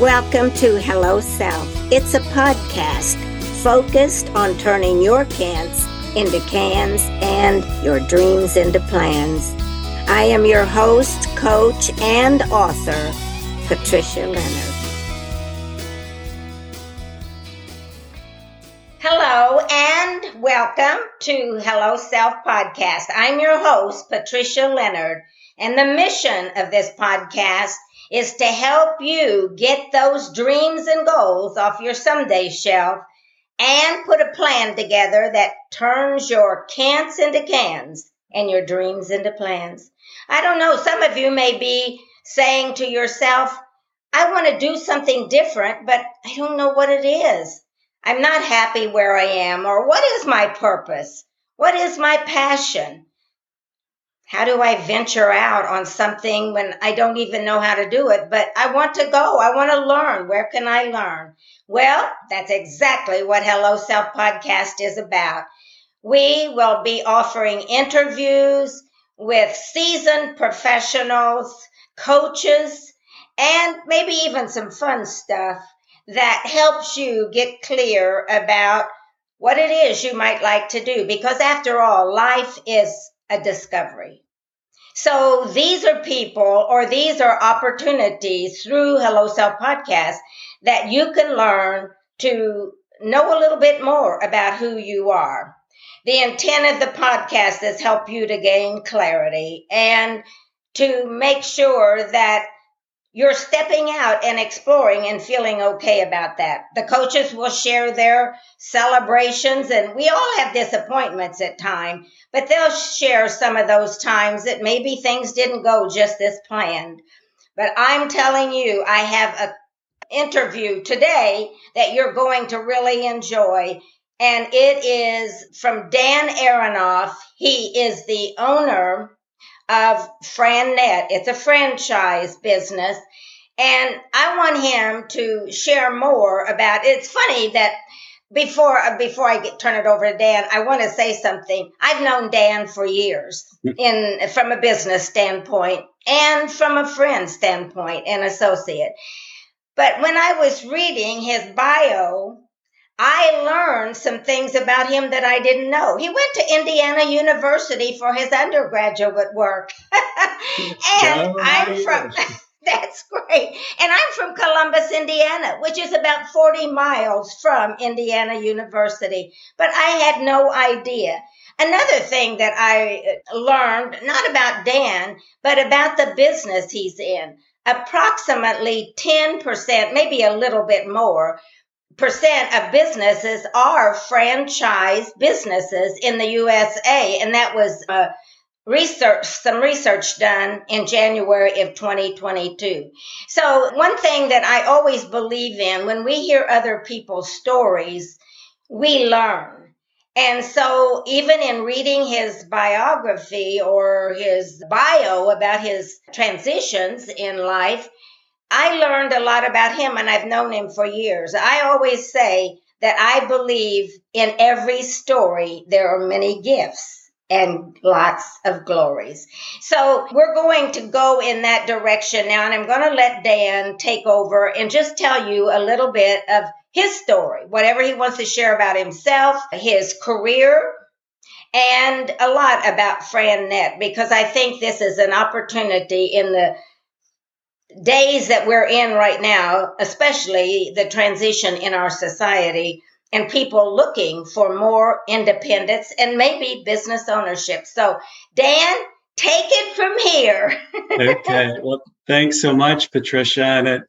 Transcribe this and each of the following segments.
Welcome to Hello Self. It's a podcast focused on turning your cans into cans and your dreams into plans. I am your host, coach, and author, Patricia Leonard. Hello and welcome to Hello Self Podcast. I'm your host, Patricia Leonard, and the mission of this podcast is to help you get those dreams and goals off your someday shelf and put a plan together that turns your can'ts into cans and your dreams into plans. I don't know, some of you may be saying to yourself, I want to do something different, but I don't know what it is. I'm not happy where I am, or what is my purpose? What is my passion? How do I venture out on something when I don't even know how to do it? But I want to go. I want to learn. Where can I learn? Well, that's exactly what Hello Self Podcast is about. We will be offering interviews with seasoned professionals, coaches, and maybe even some fun stuff that helps you get clear about what it is you might like to do. Because after all, life is a discovery. So these are people or these are opportunities through Hello Self Podcast that you can learn to know a little bit more about who you are. The intent of the podcast is help you to gain clarity and to make sure that you're stepping out and exploring and feeling okay about that. The coaches will share their celebrations and we all have disappointments at time, but they'll share some of those times that maybe things didn't go just as planned. But I'm telling you, I have a interview today that you're going to really enjoy. And it is from Dan Aronoff. He is the owner of FranNet. It's a franchise business. And I want him to share more about it's funny that before before I get, turn it over to Dan, I want to say something. I've known Dan for years in from a business standpoint and from a friend standpoint and associate. But when I was reading his bio, I learned some things about him that I didn't know. He went to Indiana University for his undergraduate work. and I'm from, that's great. And I'm from Columbus, Indiana, which is about 40 miles from Indiana University. But I had no idea. Another thing that I uh, learned, not about Dan, but about the business he's in. Approximately 10%, maybe a little bit more, percent of businesses are franchise businesses in the USA, and that was uh, research, some research done in January of 2022. So one thing that I always believe in when we hear other people's stories, we learn. And so even in reading his biography or his bio about his transitions in life, I learned a lot about him and I've known him for years. I always say that I believe in every story there are many gifts and lots of glories. So we're going to go in that direction now and I'm going to let Dan take over and just tell you a little bit of his story, whatever he wants to share about himself, his career, and a lot about FranNet because I think this is an opportunity in the days that we're in right now, especially the transition in our society and people looking for more independence and maybe business ownership. So, Dan, take it from here. okay. Well, thanks so much, Patricia. And it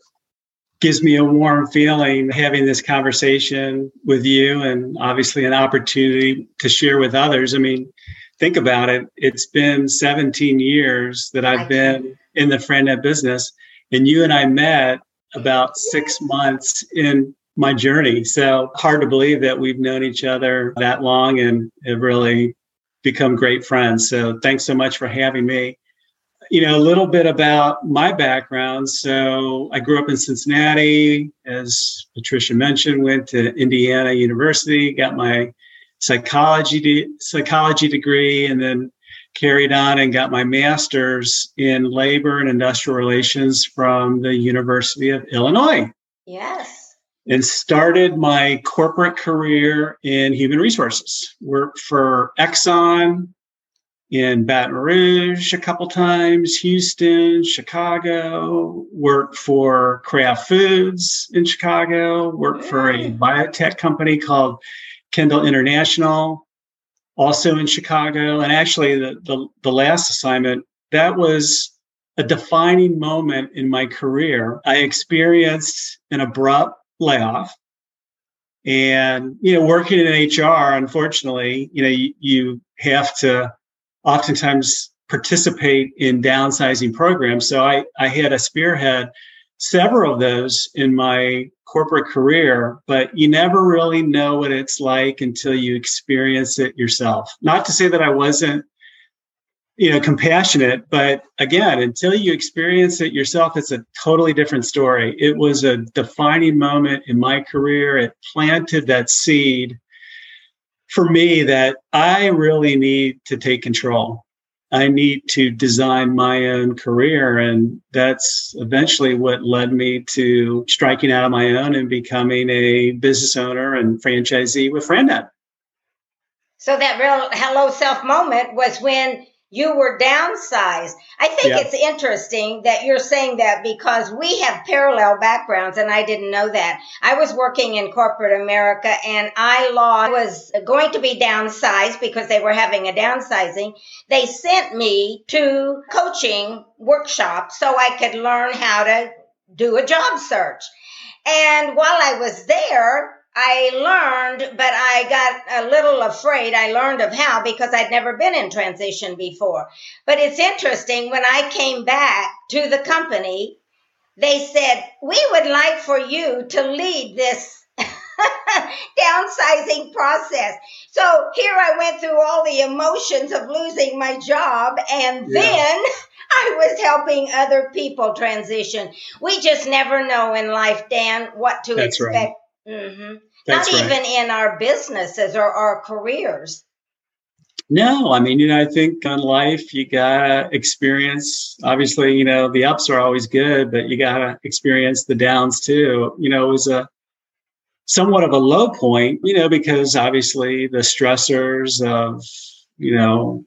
gives me a warm feeling having this conversation with you and obviously an opportunity to share with others. I mean, think about it. It's been 17 years that I've been in the friend FranNet business and you and I met about six months in my journey. So hard to believe that we've known each other that long and have really become great friends. So thanks so much for having me. You know, a little bit about my background. So I grew up in Cincinnati, as Patricia mentioned, went to Indiana University, got my psychology de- psychology degree, and then carried on and got my master's in labor and industrial relations from the University of Illinois. Yes. And started my corporate career in human resources. Worked for Exxon in Baton Rouge a couple times, Houston, Chicago, worked for Kraft Foods in Chicago, worked for a biotech company called Kendall International, also in Chicago. And actually, the, the, the last assignment, that was a defining moment in my career. I experienced an abrupt layoff. And, you know, working in HR, unfortunately, you know, you, you have to oftentimes participate in downsizing programs. So I, I had a spearhead several of those in my corporate career, but you never really know what it's like until you experience it yourself. Not to say that I wasn't, you know, compassionate, but again, until you experience it yourself, it's a totally different story. It was a defining moment in my career. It planted that seed for me that I really need to take control. I need to design my own career. And that's eventually what led me to striking out on my own and becoming a business owner and franchisee with FranNet. So that real hello self moment was when you were downsized. I think yeah. it's interesting that you're saying that because we have parallel backgrounds and I didn't know that. I was working in corporate America and I lost, was going to be downsized because they were having a downsizing. They sent me to coaching workshops so I could learn how to do a job search. And while I was there, I learned, but I got a little afraid. I learned of how because I'd never been in transition before. But it's interesting when I came back to the company, they said, We would like for you to lead this downsizing process. So here I went through all the emotions of losing my job and yeah. then I was helping other people transition. We just never know in life, Dan, what to That's expect. Right. Mm-hmm. Not right. even in our businesses or our careers. No, I mean, you know, I think on life, you gotta experience, obviously, you know, the ups are always good, but you gotta experience the downs too. You know, it was a somewhat of a low point, you know, because obviously the stressors of, you know,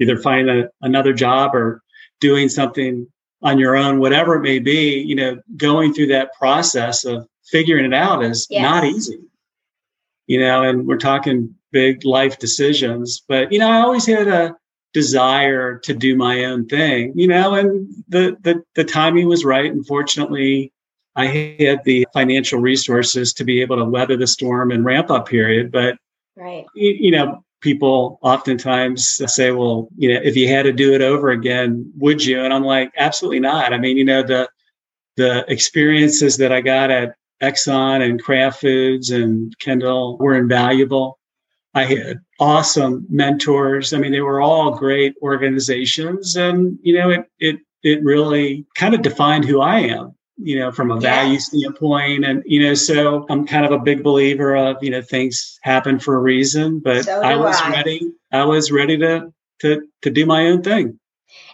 either finding a, another job or doing something on your own, whatever it may be, you know, going through that process of figuring it out is yes. not easy. You know, and we're talking big life decisions, but you know, I always had a desire to do my own thing, you know, and the the the timing was right. Unfortunately, I had the financial resources to be able to weather the storm and ramp up period, but right. you, you know, people oftentimes say, well, you know, if you had to do it over again, would you? And I'm like, absolutely not. I mean, you know, the the experiences that I got at Exxon and Kraft Foods and Kendall were invaluable. I had awesome mentors. I mean, they were all great organizations, and you know, it it it really kind of defined who I am. You know, from a value standpoint, and you know, so I'm kind of a big believer of you know things happen for a reason. But so I was I. ready. I was ready to to to do my own thing.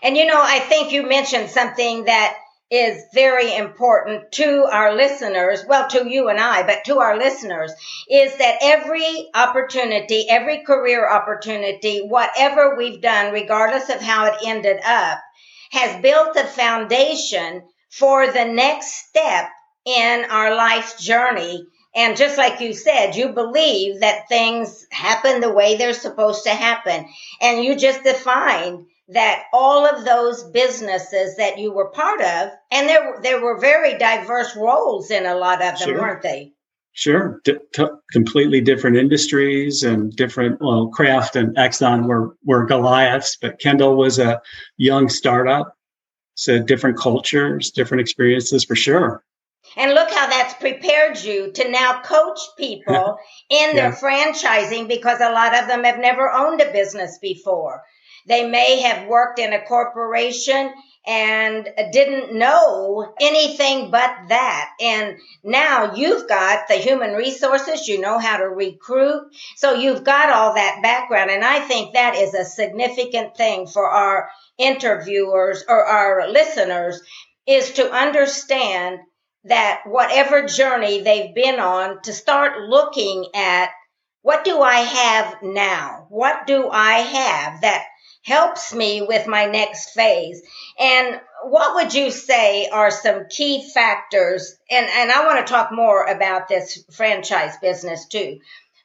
And you know, I think you mentioned something that is very important to our listeners, well, to you and I, but to our listeners, is that every opportunity, every career opportunity, whatever we've done, regardless of how it ended up, has built a foundation for the next step in our life journey. And just like you said, you believe that things happen the way they're supposed to happen. And you just defined that all of those businesses that you were part of, and there there were very diverse roles in a lot of them, sure. weren't they? Sure, D- t- completely different industries and different. Well, Kraft and Exxon were were Goliaths, but Kendall was a young startup, so different cultures, different experiences for sure. And look how that's prepared you to now coach people in their yeah. franchising because a lot of them have never owned a business before. They may have worked in a corporation and didn't know anything but that. And now you've got the human resources, you know how to recruit. So you've got all that background. And I think that is a significant thing for our interviewers or our listeners is to understand that whatever journey they've been on to start looking at what do I have now? What do I have that helps me with my next phase? And what would you say are some key factors? And, and I want to talk more about this franchise business too.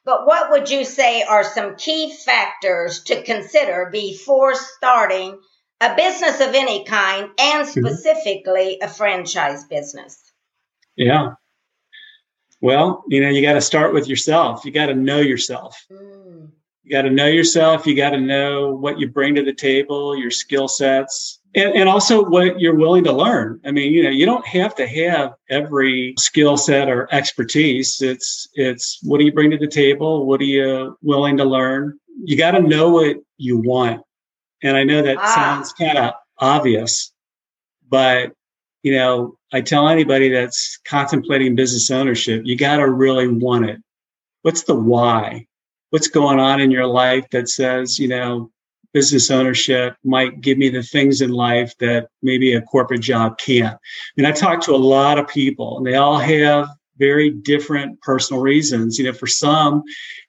But what would you say are some key factors to consider before starting a business of any kind and mm-hmm. specifically a franchise business? Yeah. Well, you know, you got to start with yourself. You got to know yourself. Mm. You got to know yourself. You got to know what you bring to the table, your skill sets, and, and also what you're willing to learn. I mean, you know, you don't have to have every skill set or expertise. It's it's what do you bring to the table? What are you willing to learn? You got to know what you want. And I know that ah. sounds kind of obvious, but you know, I tell anybody that's contemplating business ownership, you got to really want it. What's the why? What's going on in your life that says, you know, business ownership might give me the things in life that maybe a corporate job can't. I mean, I talk to a lot of people and they all have very different personal reasons. You know, for some,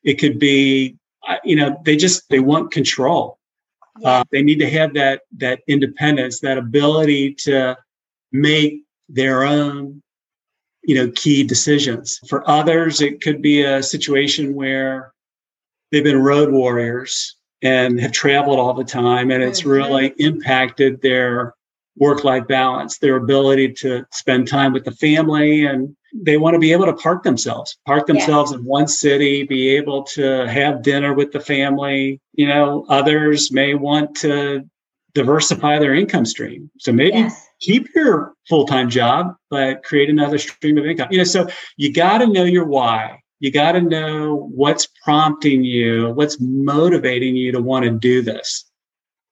it could be, uh, you know, they just, they want control. Uh, they need to have that, that independence, that ability to make their own you know key decisions for others it could be a situation where they've been road warriors and have traveled all the time and it's mm-hmm. really impacted their work life balance their ability to spend time with the family and they want to be able to park themselves park themselves yeah. in one city be able to have dinner with the family. You know others may want to diversify their income stream. So maybe yes. keep your full-time job but create another stream of income. You know so you got to know your why you got to know what's prompting you what's motivating you to want to do this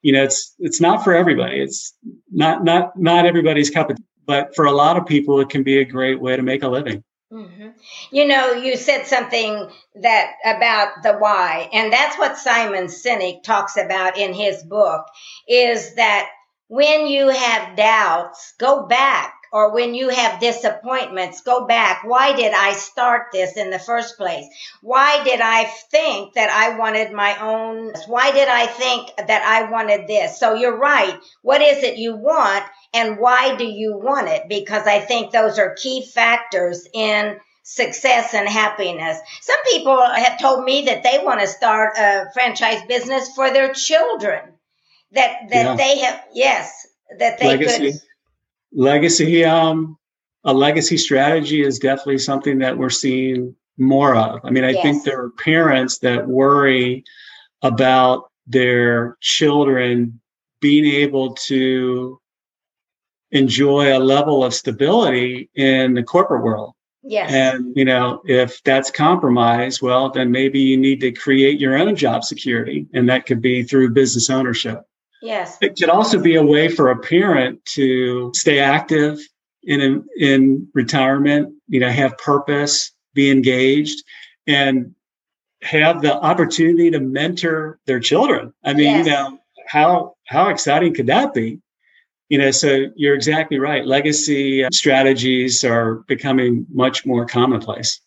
you know it's it's not for everybody it's not not not everybody's cup of but for a lot of people it can be a great way to make a living mm-hmm. you know you said something that about the why and that's what simon sinek talks about in his book is that when you have doubts, go back. Or when you have disappointments, go back. Why did I start this in the first place? Why did I think that I wanted my own? Why did I think that I wanted this? So you're right. What is it you want and why do you want it? Because I think those are key factors in success and happiness. Some people have told me that they want to start a franchise business for their children that that yeah. they have yes that they legacy, could legacy um a legacy strategy is definitely something that we're seeing more of i mean i yes. think there are parents that worry about their children being able to enjoy a level of stability in the corporate world Yes. And, you know, if that's compromised, well, then maybe you need to create your own job security. And that could be through business ownership. Yes. It could also be a way for a parent to stay active in in retirement, you know, have purpose, be engaged, and have the opportunity to mentor their children. I mean, yes. you know, how how exciting could that be? You know, so you're exactly right. Legacy uh, strategies are becoming much more commonplace.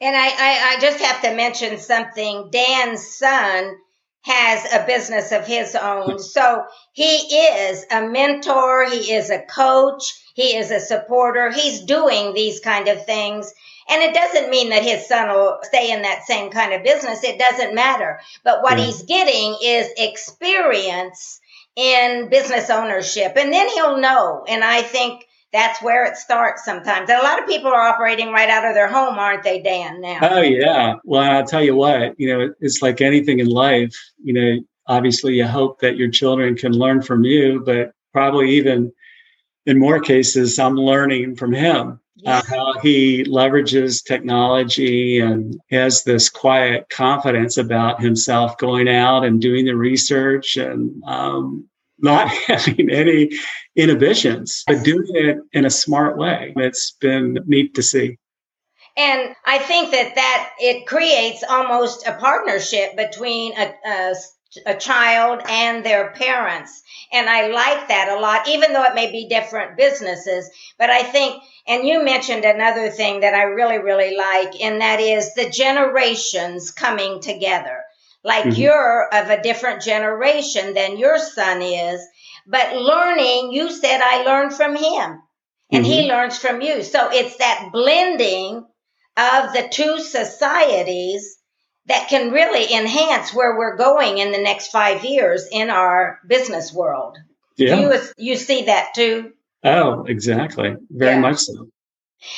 And I, I, I just have to mention something. Dan's son has a business of his own. So he is a mentor, he is a coach, he is a supporter. He's doing these kind of things. And it doesn't mean that his son will stay in that same kind of business. It doesn't matter. But what he's getting is experience in business ownership. And then he'll know. And I think that's where it starts sometimes. And a lot of people are operating right out of their home, aren't they, Dan? Now. Oh yeah. Well, I'll tell you what. You know, it's like anything in life. You know, obviously, you hope that your children can learn from you, but probably even in more cases, I'm learning from him. Uh, how he leverages technology and has this quiet confidence about himself going out and doing the research and um, not having any inhibitions, but doing it in a smart way. It's been neat to see. And I think that that it creates almost a partnership between a, a a child and their parents. And I like that a lot, even though it may be different businesses. But I think, and you mentioned another thing that I really, really like, and that is the generations coming together. Like mm-hmm. you're of a different generation than your son is, but learning, you said I learned from him and mm-hmm. he learns from you. So it's that blending of the two societies that can really enhance where we're going in the next five years in our business world. Yeah. You, you see that too? Oh, exactly. Very yeah. much so.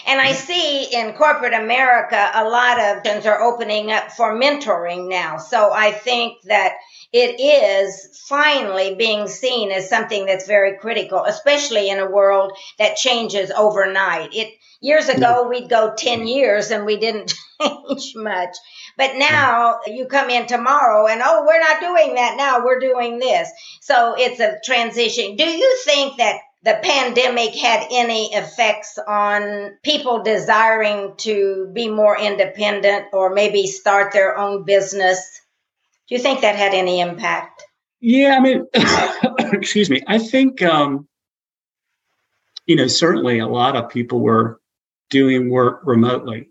And I mm-hmm. see in corporate America, a lot of things are opening up for mentoring now. So I think that it is finally being seen as something that's very critical, especially in a world that changes overnight. It years ago we'd go 10 years and we didn't change much. But mm-hmm. now you come in tomorrow and oh, we're not doing that now, we're doing this. So it's a transition. Do you think that the pandemic had any effects on people desiring to be more independent or maybe start their own business? Do you think that had any impact? Yeah, I mean, excuse me. I think, um, you know, certainly a lot of people were doing work remotely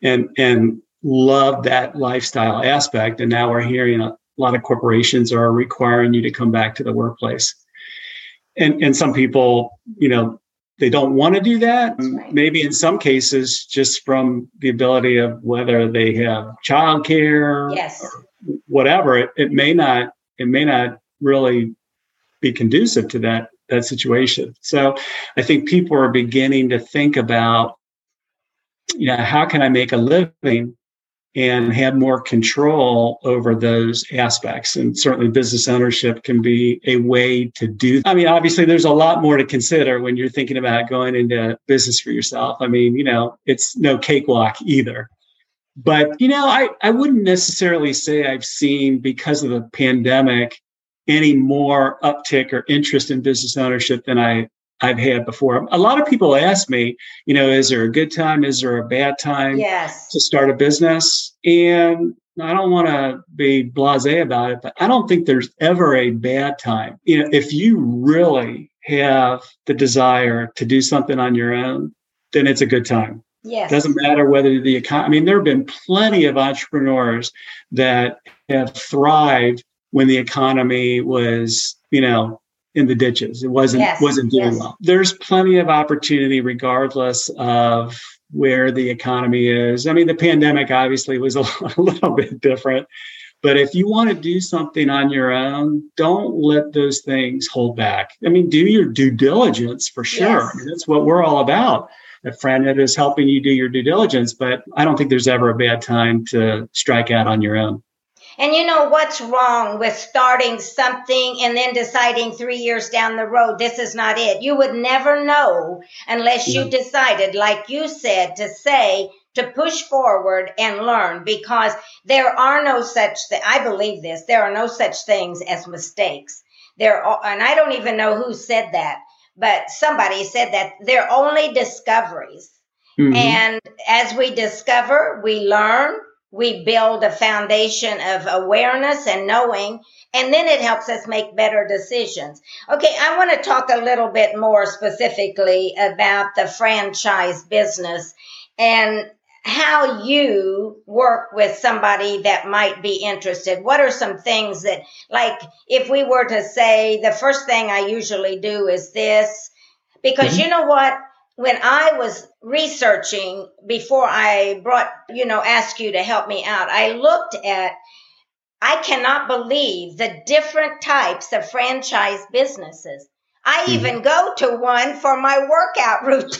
and, and loved that lifestyle aspect. And now we're hearing a lot of corporations are requiring you to come back to the workplace and and some people you know they don't want to do that right. maybe in some cases just from the ability of whether they have childcare yes. or whatever it, it may not it may not really be conducive to that that situation so i think people are beginning to think about you know how can i make a living and have more control over those aspects. And certainly business ownership can be a way to do. I mean, obviously there's a lot more to consider when you're thinking about going into business for yourself. I mean, you know, it's no cakewalk either. But, you know, I, I wouldn't necessarily say I've seen because of the pandemic any more uptick or interest in business ownership than I I've had before. A lot of people ask me, you know, is there a good time? Is there a bad time yes. to start a business? And I don't want to be blasé about it, but I don't think there's ever a bad time. You know, if you really have the desire to do something on your own, then it's a good time. Yes. Doesn't matter whether the economy, I mean, there have been plenty of entrepreneurs that have thrived when the economy was, you know, in the ditches. It wasn't yes, wasn't doing yes. well. There's plenty of opportunity regardless of where the economy is. I mean, the pandemic obviously was a, a little bit different. But if you want to do something on your own, don't let those things hold back. I mean, do your due diligence for sure. Yes. I mean, that's what we're all about. A friend that is helping you do your due diligence, but I don't think there's ever a bad time to strike out on your own. And you know what's wrong with starting something and then deciding three years down the road, this is not it. You would never know unless you decided, like you said, to say, to push forward and learn because there are no such thing. I believe this. There are no such things as mistakes. There are, and I don't even know who said that, but somebody said that they're only discoveries. Mm-hmm. And as we discover, we learn, we build a foundation of awareness and knowing, and then it helps us make better decisions. Okay, I want to talk a little bit more specifically about the franchise business and how you work with somebody that might be interested. What are some things that, like, if we were to say, the first thing I usually do is this, because mm-hmm. you know what? When I was researching before I brought, you know, asked you to help me out, I looked at, I cannot believe the different types of franchise businesses. I mm-hmm. even go to one for my workout routine.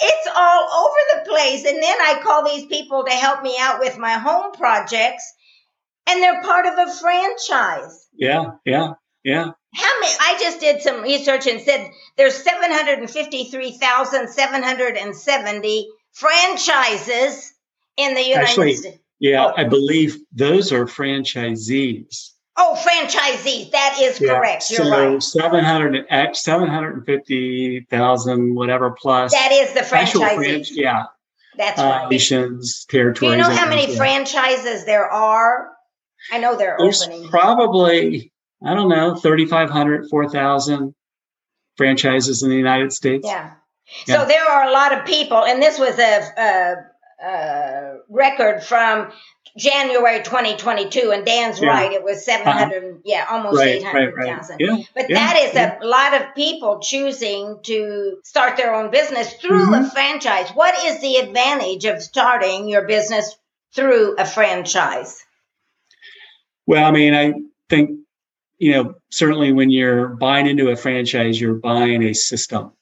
it's all over the place. And then I call these people to help me out with my home projects, and they're part of a franchise. Yeah, yeah, yeah. How many? I just did some research and said there's 753,770 franchises in the United Actually, States. Yeah, oh. I believe those are franchisees. Oh, franchisees. That is yeah. correct. You're so right. 700, 750,000, whatever plus. That is the franchisees. yeah. That's uh, right. Nations, territories. Do you know how many franchises there are? I know they're there's opening. probably I don't know 3,500, 4,000 franchises in the United States. Yeah. Yeah. So there are a lot of people, and this was a, a, a record from January 2022, and Dan's Yeah. Uh-huh. right; it was 700, yeah, almost Right, eight right, right. Yeah, But yeah, that is a lot of people choosing to start their own business through a Mhm. franchise. What is the advantage of starting your business through a franchise? Well, I mean, I think, you know, certainly when you're buying into a franchise, you're buying a system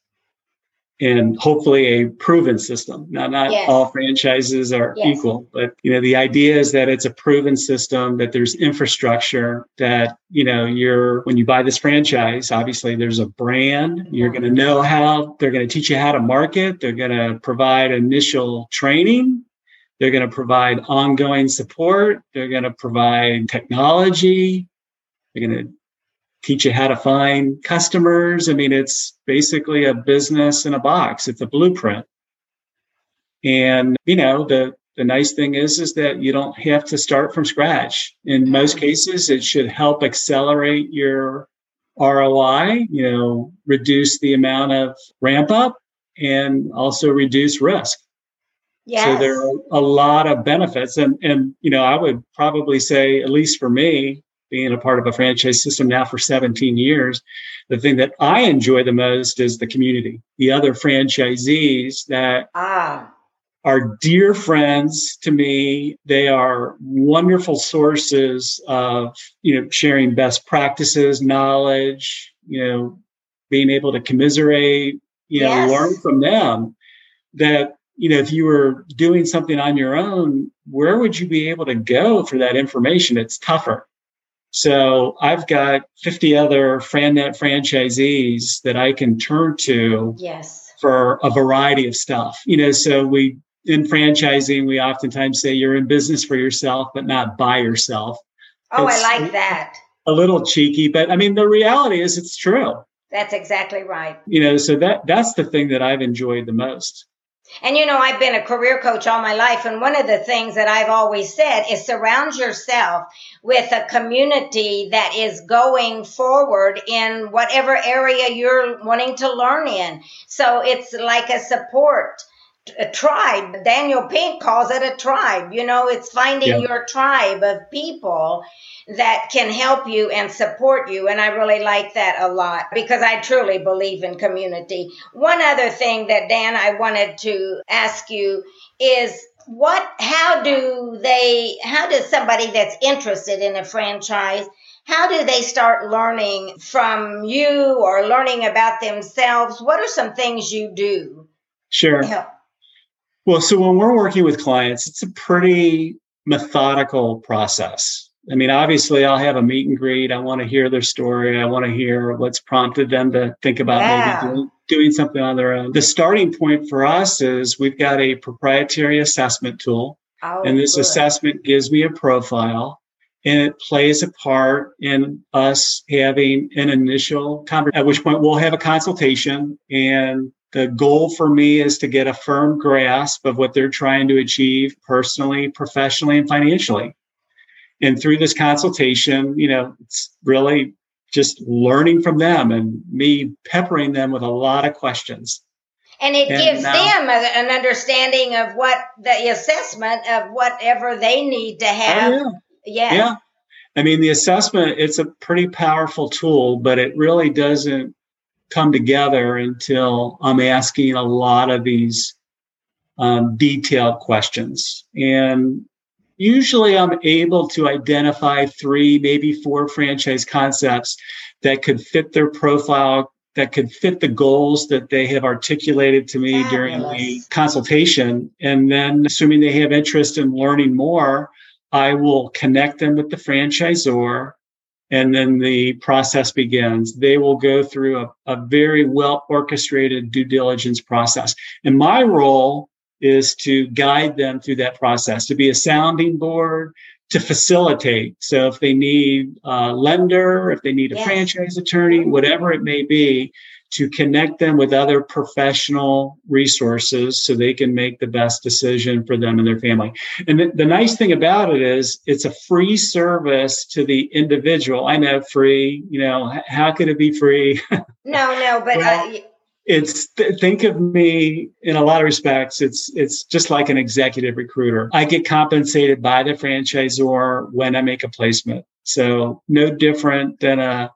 and hopefully a proven system. Now, not Yes. all franchises are Yes. equal, but, you know, the idea is that it's a proven system, that there's infrastructure, that, you know, you're, when you buy this franchise, obviously there's a brand. You're going to mm-hmm. know how, they're going to teach you how to market. They're going to provide initial training. They're going to provide ongoing support. They're going to provide technology. They're going to teach you how to find customers. I mean, it's basically a business in a box. It's a blueprint. And, you know, the, the nice thing is, is that you don't have to start from scratch. In most mm-hmm. cases, it should help accelerate your ROI, you know, reduce the amount of ramp up and also reduce risk. Yes. So there are a lot of benefits. And, and, you know, I would probably say, at least for me, being a part of a franchise system now for 17 years, the thing that I enjoy the most is the community, the other franchisees that ah, are dear friends to me. They are wonderful sources of, you know, sharing best practices, knowledge, you know, being able to commiserate, you know, Yes. learn from them that, you know, if you were doing something on your own, where would you be able to go for that information? It's tougher. So I've got 50 other FranNet franchisees that I can turn to yes. for a variety of stuff. You know, so we in franchising, we oftentimes say you're in business for yourself, but not by yourself. Oh, It's- I like that. A little cheeky, but I mean the reality is it's true. That's exactly right. You know, so that that's the thing that I've enjoyed the most. And you know, I've been a career coach all my life. And one of the things that I've always said is surround yourself with a community that is going forward in whatever area you're wanting to learn in. So it's like a support. A tribe. Daniel Pink calls it a tribe. You know, it's finding Yeah. your tribe of people that can help you and support you. And I really like that a lot because I truly believe in community. One other thing that Dan, I wanted to ask you is what, how do they, how does somebody that's interested in a franchise, how do they start learning from you or learning about themselves? What are some things you do Sure. Well, so when we're working with clients, it's a pretty methodical process. I mean, obviously, I'll have a meet and greet. I want to hear their story. I want to hear what's prompted them to think about Yeah. maybe doing, doing something on their own. The starting point for us is we've got a proprietary assessment tool, Oh, and this good. assessment gives me a profile. And it plays a part in us having an initial conversation, at which point we'll have a consultation. And the goal for me is to get a firm grasp of what they're trying to achieve personally, professionally, and financially. And through this consultation, you know, it's really just learning from them and me peppering them with a lot of questions. And it And gives now- them a, an understanding of what the assessment of whatever they need to oh, have. Oh, yeah. yeah. I mean, the assessment, it's a pretty powerful tool, but it really doesn't come together until I'm asking a lot of these um, detailed questions. And usually I'm able to identify three, maybe four franchise concepts that could fit their profile, that could fit the goals that they have articulated to me during the consultation. And then, assuming they have interest in learning more, I will connect them with the franchisor and then the process begins. They will go through a, a very well orchestrated due diligence process. And my role is to guide them through that process, to be a sounding board, to facilitate. So if they need a lender, if they need a Yes. franchise attorney, whatever it may be, to connect them with other professional resources so they can make the best decision for them and their family. And the, the nice thing about it is it's a free service to the individual. I know free, you know, how could it be free? no, no, but well, uh, it's think of me in a lot of respects it's it's just like an executive recruiter i get compensated by the franchisor when i make a placement so no different than a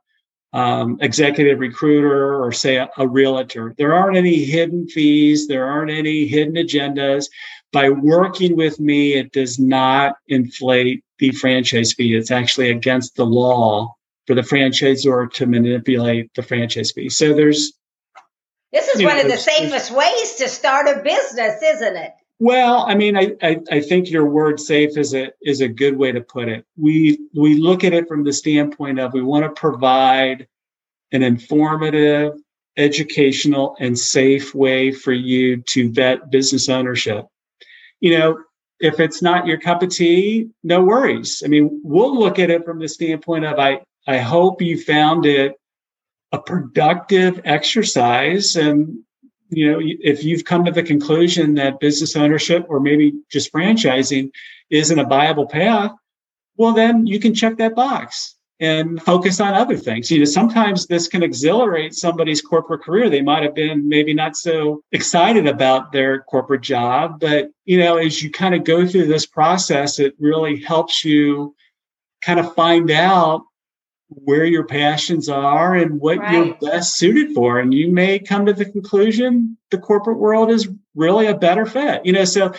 um, executive recruiter or say a, a realtor. There aren't any hidden fees. There aren't any hidden agendas. By working with me, it does not inflate the franchise fee. It's actually against the law for the franchisor to manipulate the franchise fee. So there's this is one know, of the safest ways to start a business, isn't it? Well, I mean, I, I, I, think your word safe is a is a good way to put it. We we look at it from the standpoint of we want to provide an informative, educational, and safe way for you to vet business ownership. You know, if it's not your cup of tea, no worries. I mean, we'll look at it from the standpoint of I I hope you found it a productive exercise and you know, if you've come to the conclusion that business ownership or maybe just franchising isn't a viable path, well, then you can check that box and focus on other things. You know, sometimes this can exhilarate somebody's corporate career. They might have been maybe not so excited about their corporate job, but you know, as you kind of go through this process, it really helps you kind of find out where your passions are and what right. you're best suited for. And you may come to the conclusion the corporate world is really a better fit. You know, so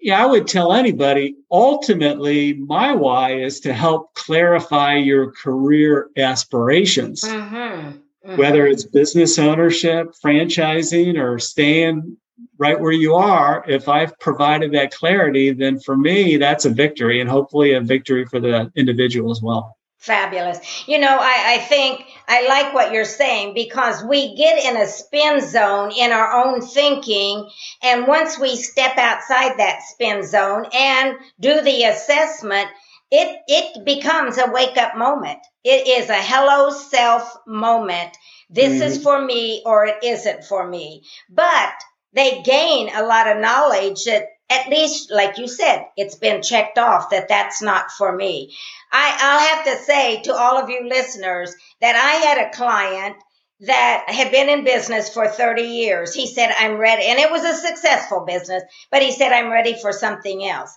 yeah, I would tell anybody ultimately my why is to help clarify your career aspirations. Mm-hmm. Mm-hmm. Whether it's business ownership, franchising, or staying right where you are, if I've provided that clarity, then for me, that's a victory and hopefully a victory for the individual as well. Fabulous. You know, I, I think I like what you're saying because we get in a spin zone in our own thinking. And once we step outside that spin zone and do the assessment, it, it becomes a wake up moment. It is a hello self moment. This mm-hmm. is for me or it isn't for me. But they gain a lot of knowledge that at least, like you said, it's been checked off that that's not for me. I, I'll have to say to all of you listeners that I had a client that had been in business for 30 years. He said, I'm ready. And it was a successful business, but he said, I'm ready for something else.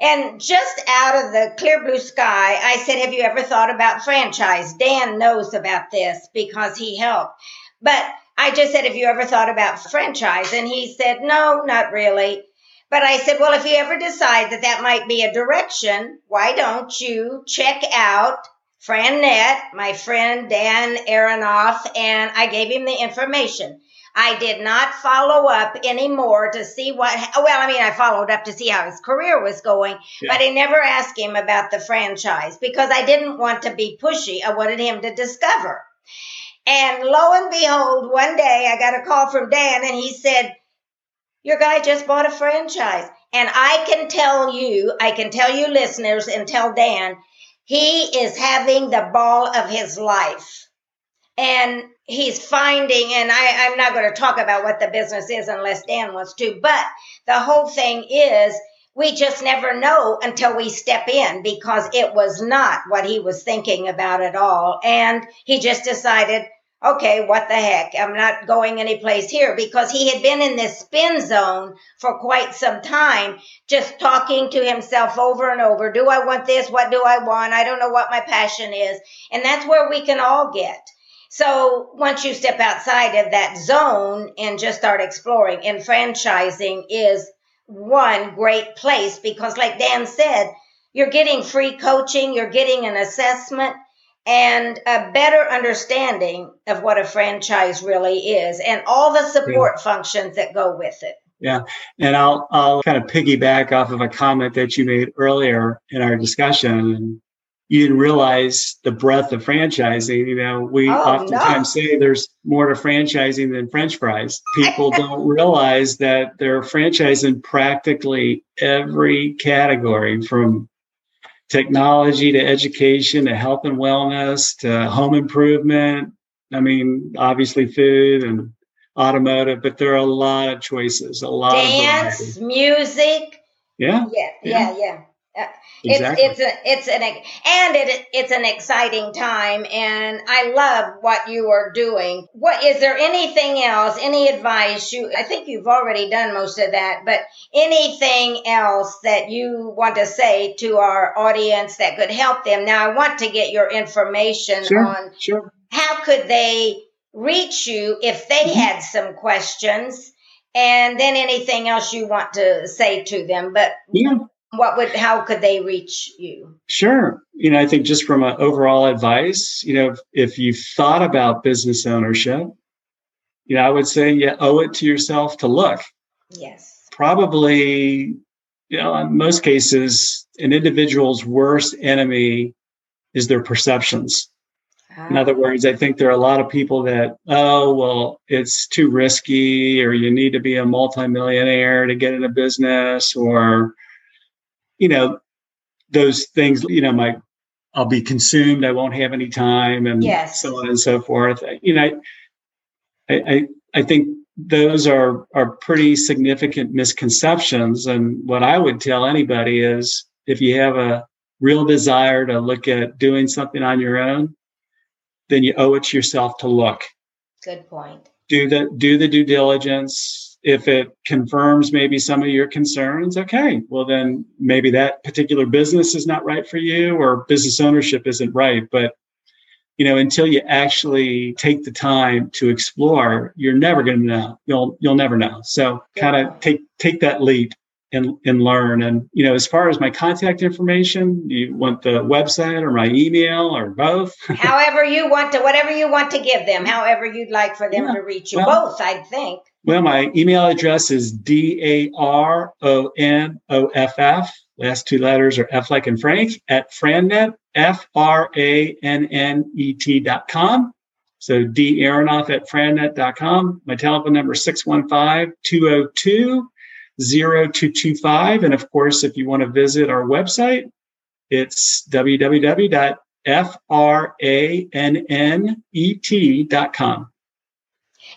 And just out of the clear blue sky, I said, Have you ever thought about franchise? Dan knows about this because he helped. But I just said, Have you ever thought about franchise? And he said, No, not really. But I said, well, if you ever decide that that might be a direction, why don't you check out FranNet, my friend Dan Aronoff, and I gave him the information. I did not follow up anymore to see what, well, I mean, I followed up to see how his career was going, yeah. but I never asked him about the franchise because I didn't want to be pushy. I wanted him to discover. And lo and behold, one day I got a call from Dan and he said, your guy just bought a franchise. And I can tell you, I can tell you listeners and tell Dan, he is having the ball of his life. And he's finding, and I, I'm not going to talk about what the business is unless Dan wants to, but the whole thing is we just never know until we step in because it was not what he was thinking about at all. And he just decided, okay, what the heck? I'm not going anyplace here because he had been in this spin zone for quite some time, just talking to himself over and over. Do I want this? What do I want? I don't know what my passion is. And that's where we can all get. So once you step outside of that zone and just start exploring, and franchising is one great place because, like Dan said, you're getting free coaching, you're getting an assessment and a better understanding of what a franchise really is and all the support yeah. functions that go with it. Yeah, and I'll I'll kind of piggyback off of a comment that you made earlier in our discussion. And you didn't realize the breadth of franchising. You know, we oh, oftentimes no. say there's more to franchising than French fries. People don't realize that they're franchising practically every category from technology to education to health and wellness to home improvement, I mean, obviously food and automotive, but there are a lot of choices, a lot dance, of dance, music. Yeah. Yeah, yeah, yeah. yeah. Exactly. It's, it's a it's an and it it's an exciting time and I love what you are doing. What is there anything else? Any advice you I think you've already done most of that, but anything else that you want to say to our audience that could help them? Now I want to get your information sure, on sure. how could they reach you if they mm-hmm. had some questions and then anything else you want to say to them. But yeah what would how could they reach you? Sure. You know i think just from an overall advice you know if, you've thought about business ownership you know i would say you owe it to yourself to look. Yes. Probably you know in most cases an individual's worst enemy is their perceptions. In other ah. words, I think there are a lot of people that, oh, well, it's too risky, or you need to be a multimillionaire to get in a business, or you know, those things, you know, my I'll be consumed, I won't have any time and yes. so on and so forth. You know, I, I I think those are are pretty significant misconceptions. And what I would tell anybody is if you have a real desire to look at doing something on your own, then you owe it to yourself to look. Good point. Do the do the due diligence, if it confirms maybe some of your concerns, okay, well, then maybe that particular business is not right for you or business ownership isn't right. But you know, until you actually take the time to explore, you're never going to know. You'll you'll never know. So, kind of take take that leap and and learn. And you know, as far as my contact information, you want the website or my email or both? however you want to, whatever you want to give them, however you'd like for them yeah. to reach you. Well, both, I think. Well, my email address is D A R O N O F F. Last two letters are F like in Frank at Frannet, F R A N N E T dot com. So D Aronoff at frannet.com. My telephone number is 615 202 0225. And of course, if you want to visit our website, it's www.frannet.com.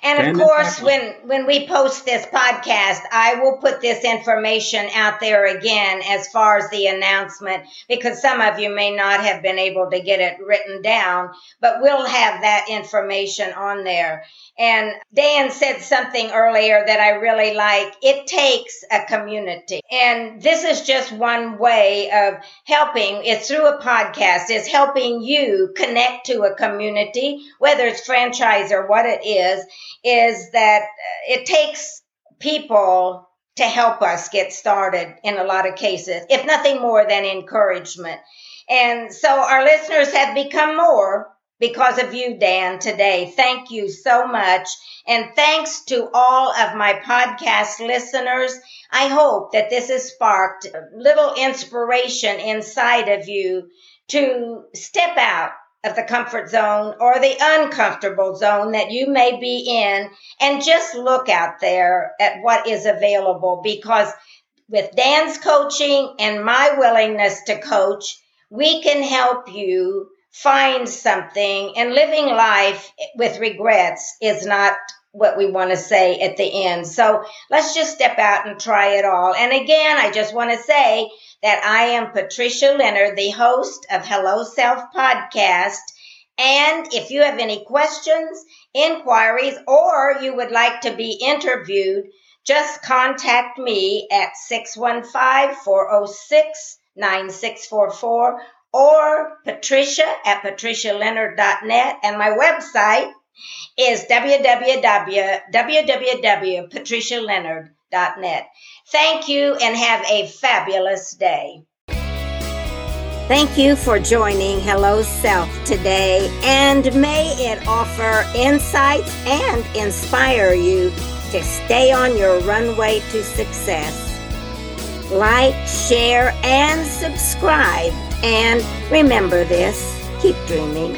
And of course, when when we post this podcast, I will put this information out there again as far as the announcement because some of you may not have been able to get it written down, but we'll have that information on there. And Dan said something earlier that I really like. It takes a community. And this is just one way of helping. It's through a podcast. It's helping you connect to a community, whether it's franchise or what it is, is that it takes people to help us get started in a lot of cases, if nothing more than encouragement. And so our listeners have become more because of you, Dan, today. Thank you so much. And thanks to all of my podcast listeners. I hope that this has sparked a little inspiration inside of you to step out of the comfort zone or the uncomfortable zone that you may be in and just look out there at what is available because with Dan's coaching and my willingness to coach, we can help you find something and living life with regrets is not what we want to say at the end. So let's just step out and try it all. And again, I just want to say that I am Patricia Leonard, the host of Hello Self podcast. And if you have any questions, inquiries, or you would like to be interviewed, just contact me at 615 406 9644 or Patricia at patricialeonard.net. And my website is www.patricialeonard.net. Thank you and have a fabulous day. Thank you for joining Hello Self today, and may it offer insights and inspire you to stay on your runway to success. Like, share, and subscribe and remember this keep dreaming.